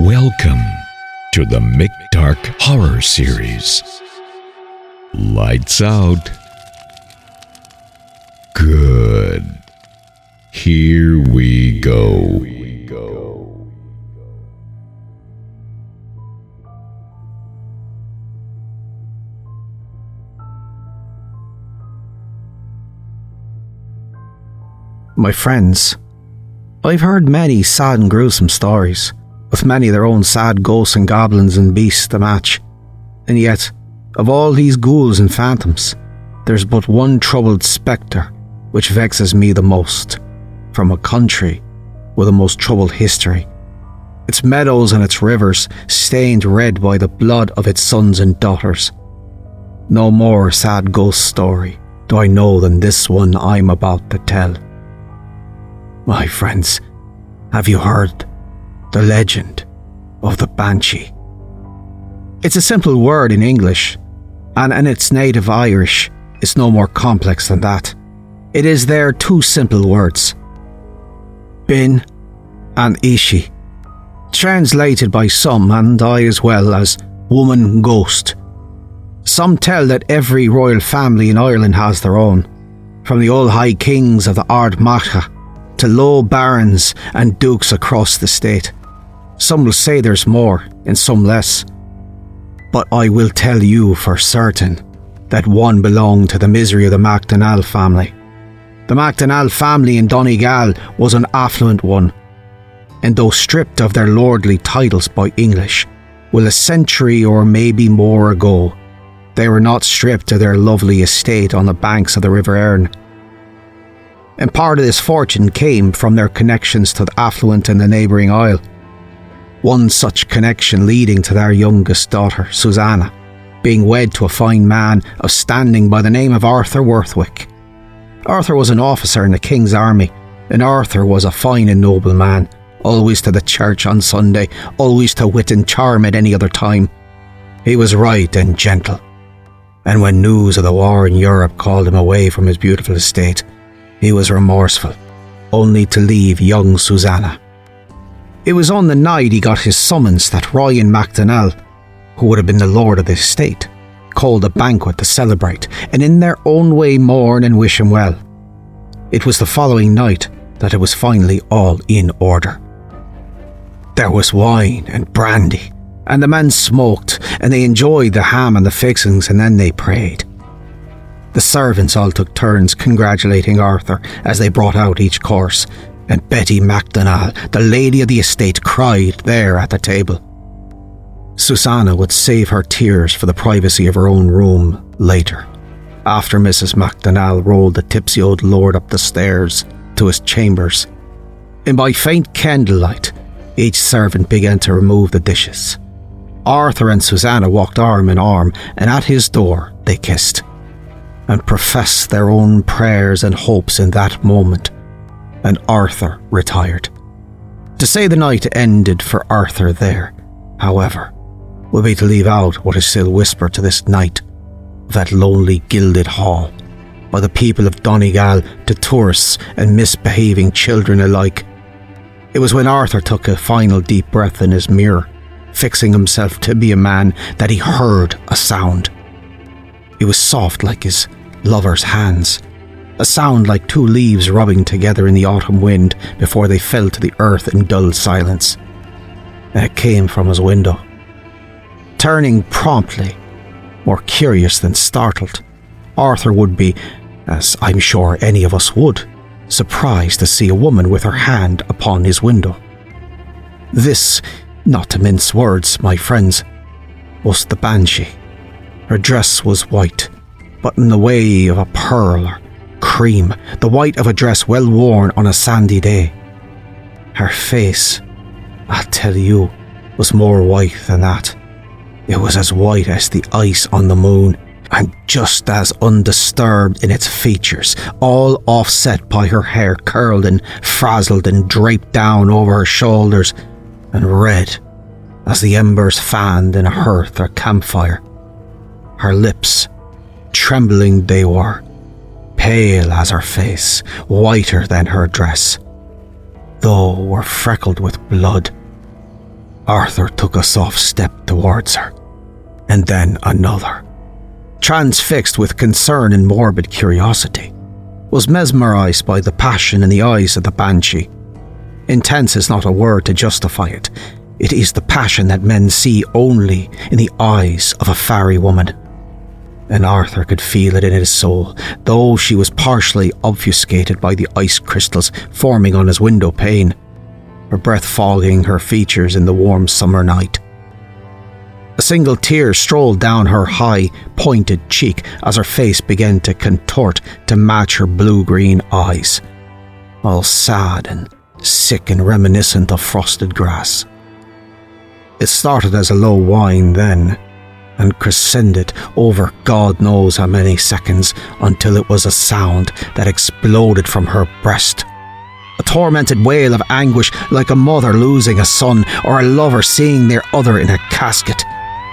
Welcome to the Mick Dark Horror Series. Lights out. Good. Here we go. My friends, I've heard many sad and gruesome stories, with many their own sad ghosts and goblins and beasts to match. And yet, of all these ghouls and phantoms, there's but one troubled spectre which vexes me the most, from a country with a most troubled history. Its meadows and its rivers stained red by the blood of its sons and daughters. No more sad ghost story do I know than this one I'm about to tell. My friends, have you heard the legend of the Banshee? It's a simple word in English, and in its native Irish, it's no more complex than that. It is there two simple words Bin and Ishi, translated by some, and I as well, as woman ghost. Some tell that every royal family in Ireland has their own, from the old high kings of the Ard Macha to low barons and dukes across the state. Some will say there's more, and some less. But I will tell you for certain that one belonged to the misery of the MacDonald family. The MacDonald family in Donegal was an affluent one, and though stripped of their lordly titles by English, will a century or maybe more ago, they were not stripped of their lovely estate on the banks of the River Erne and part of this fortune came from their connections to the affluent in the neighbouring isle. One such connection leading to their youngest daughter, Susanna, being wed to a fine man of standing by the name of Arthur Worthwick. Arthur was an officer in the King's army, and Arthur was a fine and noble man, always to the church on Sunday, always to wit and charm at any other time. He was right and gentle, and when news of the war in Europe called him away from his beautiful estate, he was remorseful, only to leave young Susanna. It was on the night he got his summons that Ryan MacDonald, who would have been the lord of the estate, called a banquet to celebrate and in their own way mourn and wish him well. It was the following night that it was finally all in order. There was wine and brandy, and the men smoked, and they enjoyed the ham and the fixings, and then they prayed. The servants all took turns congratulating Arthur as they brought out each course, and Betty MacDonald, the lady of the estate, cried there at the table. Susanna would save her tears for the privacy of her own room later, after Mrs. MacDonald rolled the tipsy old lord up the stairs to his chambers. And by faint candlelight, each servant began to remove the dishes. Arthur and Susanna walked arm in arm, and at his door they kissed and professed their own prayers and hopes in that moment, and Arthur retired. To say the night ended for Arthur there, however, would be to leave out what is still whispered to this night of that lonely gilded hall by the people of Donegal to tourists and misbehaving children alike. It was when Arthur took a final deep breath in his mirror, fixing himself to be a man, that he heard a sound. It was soft like his lover's hands. A sound like two leaves rubbing together in the autumn wind before they fell to the earth in dull silence. It came from his window. Turning promptly, more curious than startled, Arthur would be, as I'm sure any of us would, surprised to see a woman with her hand upon his window. This, not to mince words, my friends, was the Banshee. Her dress was white, but in the way of a pearl or cream, the white of a dress well worn on a sandy day. Her face, I'll tell you, was more white than that. It was as white as the ice on the moon, and just as undisturbed in its features, all offset by her hair curled and frazzled and draped down over her shoulders, and red as the embers fanned in a hearth or campfire. Her lips Trembling they were, pale as her face, whiter than her dress, though were freckled with blood. Arthur took a soft step towards her, and then another. Transfixed with concern and morbid curiosity, was mesmerized by the passion in the eyes of the banshee. Intense is not a word to justify it. It is the passion that men see only in the eyes of a fairy woman. And Arthur could feel it in his soul, though she was partially obfuscated by the ice crystals forming on his window pane her breath fogging her features in the warm summer night. A single tear strolled down her high, pointed cheek as her face began to contort to match her blue green eyes, all sad and sick and reminiscent of frosted grass. It started as a low whine then, and crescended over God knows how many seconds until it was a sound that exploded from her breast a tormented wail of anguish like a mother losing a son or a lover seeing their other in a casket,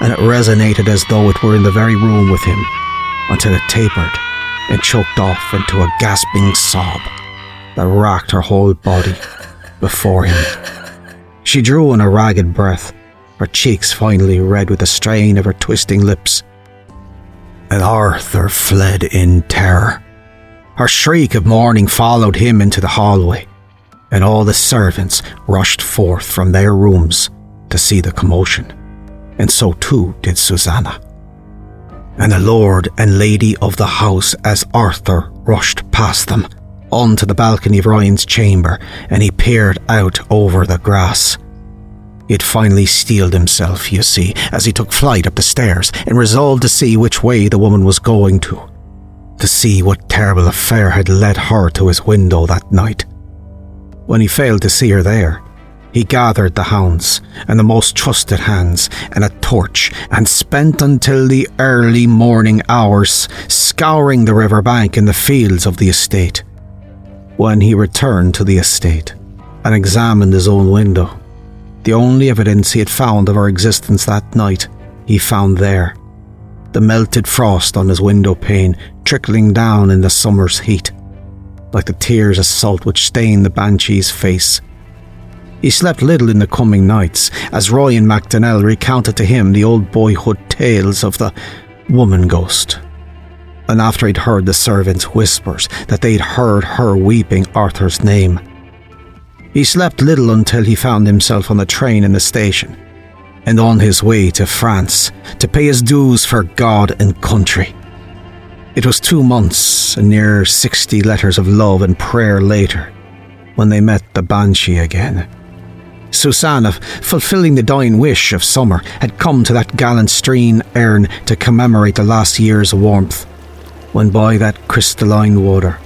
and it resonated as though it were in the very room with him, until it tapered and choked off into a gasping sob that racked her whole body before him. She drew in a ragged breath, her cheeks finally red with the strain of her twisting lips. And Arthur fled in terror. Her shriek of mourning followed him into the hallway and all the servants rushed forth from their rooms to see the commotion, and so too did Susanna. And the lord and lady of the house, as Arthur rushed past them, onto the balcony of Ryan's chamber, and he peered out over the grass. He had finally steeled himself, you see, as he took flight up the stairs and resolved to see which way the woman was going to. To see what terrible affair had led her to his window that night. When he failed to see her there, he gathered the hounds and the most trusted hands and a torch and spent until the early morning hours scouring the river bank and the fields of the estate. When he returned to the estate and examined his own window, the only evidence he had found of her existence that night he found there the melted frost on his window pane trickling down in the summer's heat like the tears of salt which stained the banshee's face. He slept little in the coming nights, as Ryan MacDonald recounted to him the old boyhood tales of the woman ghost. And after he'd heard the servants' whispers that they'd heard her weeping Arthur's name, he slept little until he found himself on the train in the station and on his way to France to pay his dues for God and country. It was two months and near 60 letters of love and prayer later when they met the Banshee again. Susanna, fulfilling the dying wish of summer, had come to that gallant stream Erne to commemorate the last year's warmth. When by that crystalline water,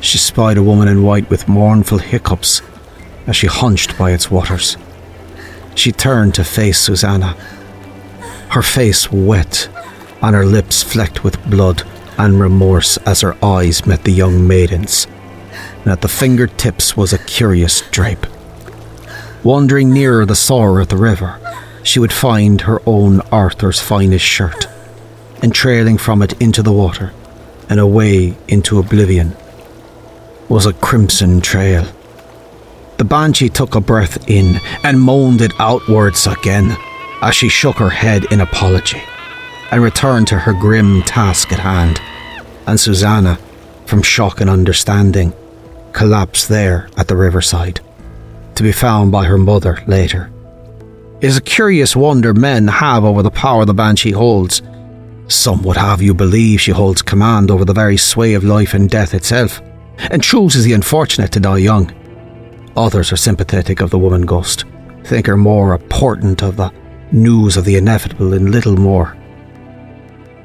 she spied a woman in white with mournful hiccups as she hunched by its waters. She turned to face Susanna, her face wet and her lips flecked with blood and remorse as her eyes met the young maiden's, and at the fingertips was a curious drape. Wandering nearer the soar of the river, she would find her own Arthur's finest shirt, and trailing from it into the water and away into oblivion was a crimson trail. The banshee took a breath in and moaned it outwards again as she shook her head in apology and returned to her grim task at hand. And Susanna, from shock and understanding, collapsed there at the riverside, to be found by her mother later. It is a curious wonder men have over the power the banshee holds. Some would have you believe she holds command over the very sway of life and death itself, and chooses the unfortunate to die young. Others are sympathetic of the woman ghost, think her more a portent of the news of the inevitable and little more.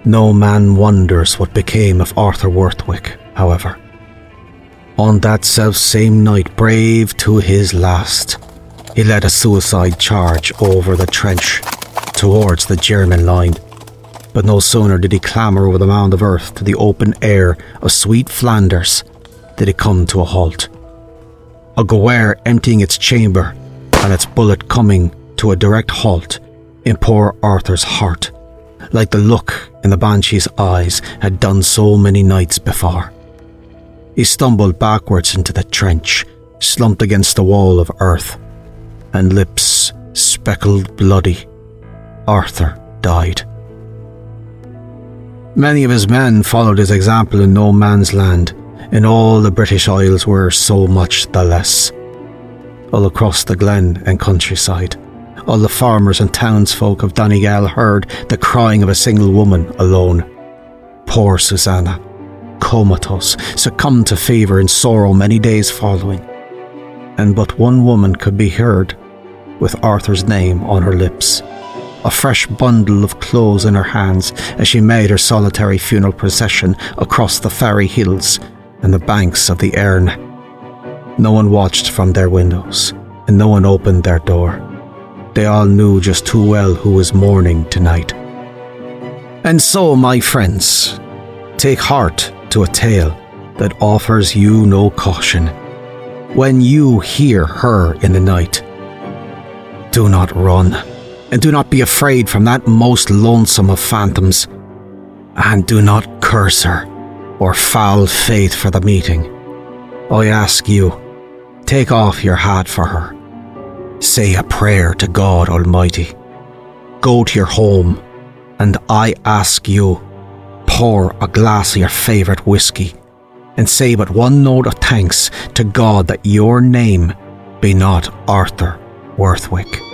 No man wonders what became of Arthur Worthwick, however. On that self same night, brave to his last, he led a suicide charge over the trench towards the German line. But no sooner did he clamber over the mound of earth to the open air of sweet Flanders did it come to a halt. A Gewehr emptying its chamber and its bullet coming to a direct halt in poor Arthur's heart like the look in the banshee's eyes had done so many nights before. He stumbled backwards into the trench, slumped against the wall of earth, and lips speckled bloody, Arthur died. Many of his men followed his example in no man's land, in all the British Isles were so much the less. All across the glen and countryside, all the farmers and townsfolk of Donegal heard the crying of a single woman alone. Poor Susanna, comatose, succumbed to fever and sorrow many days following. And but one woman could be heard, with Arthur's name on her lips, a fresh bundle of clothes in her hands as she made her solitary funeral procession across the Farry Hills and the banks of the Erne. No one watched from their windows, and no one opened their door. They all knew just too well who was mourning tonight. And so, my friends, take heart to a tale that offers you no caution. When you hear her in the night, do not run, and do not be afraid from that most lonesome of phantoms, and do not curse her or foul fate for the meeting. I ask you, take off your hat for her. Say a prayer to God Almighty. Go to your home, and I ask you, pour a glass of your favourite whiskey, and say but one note of thanks to God that your name be not Arthur Worthwick.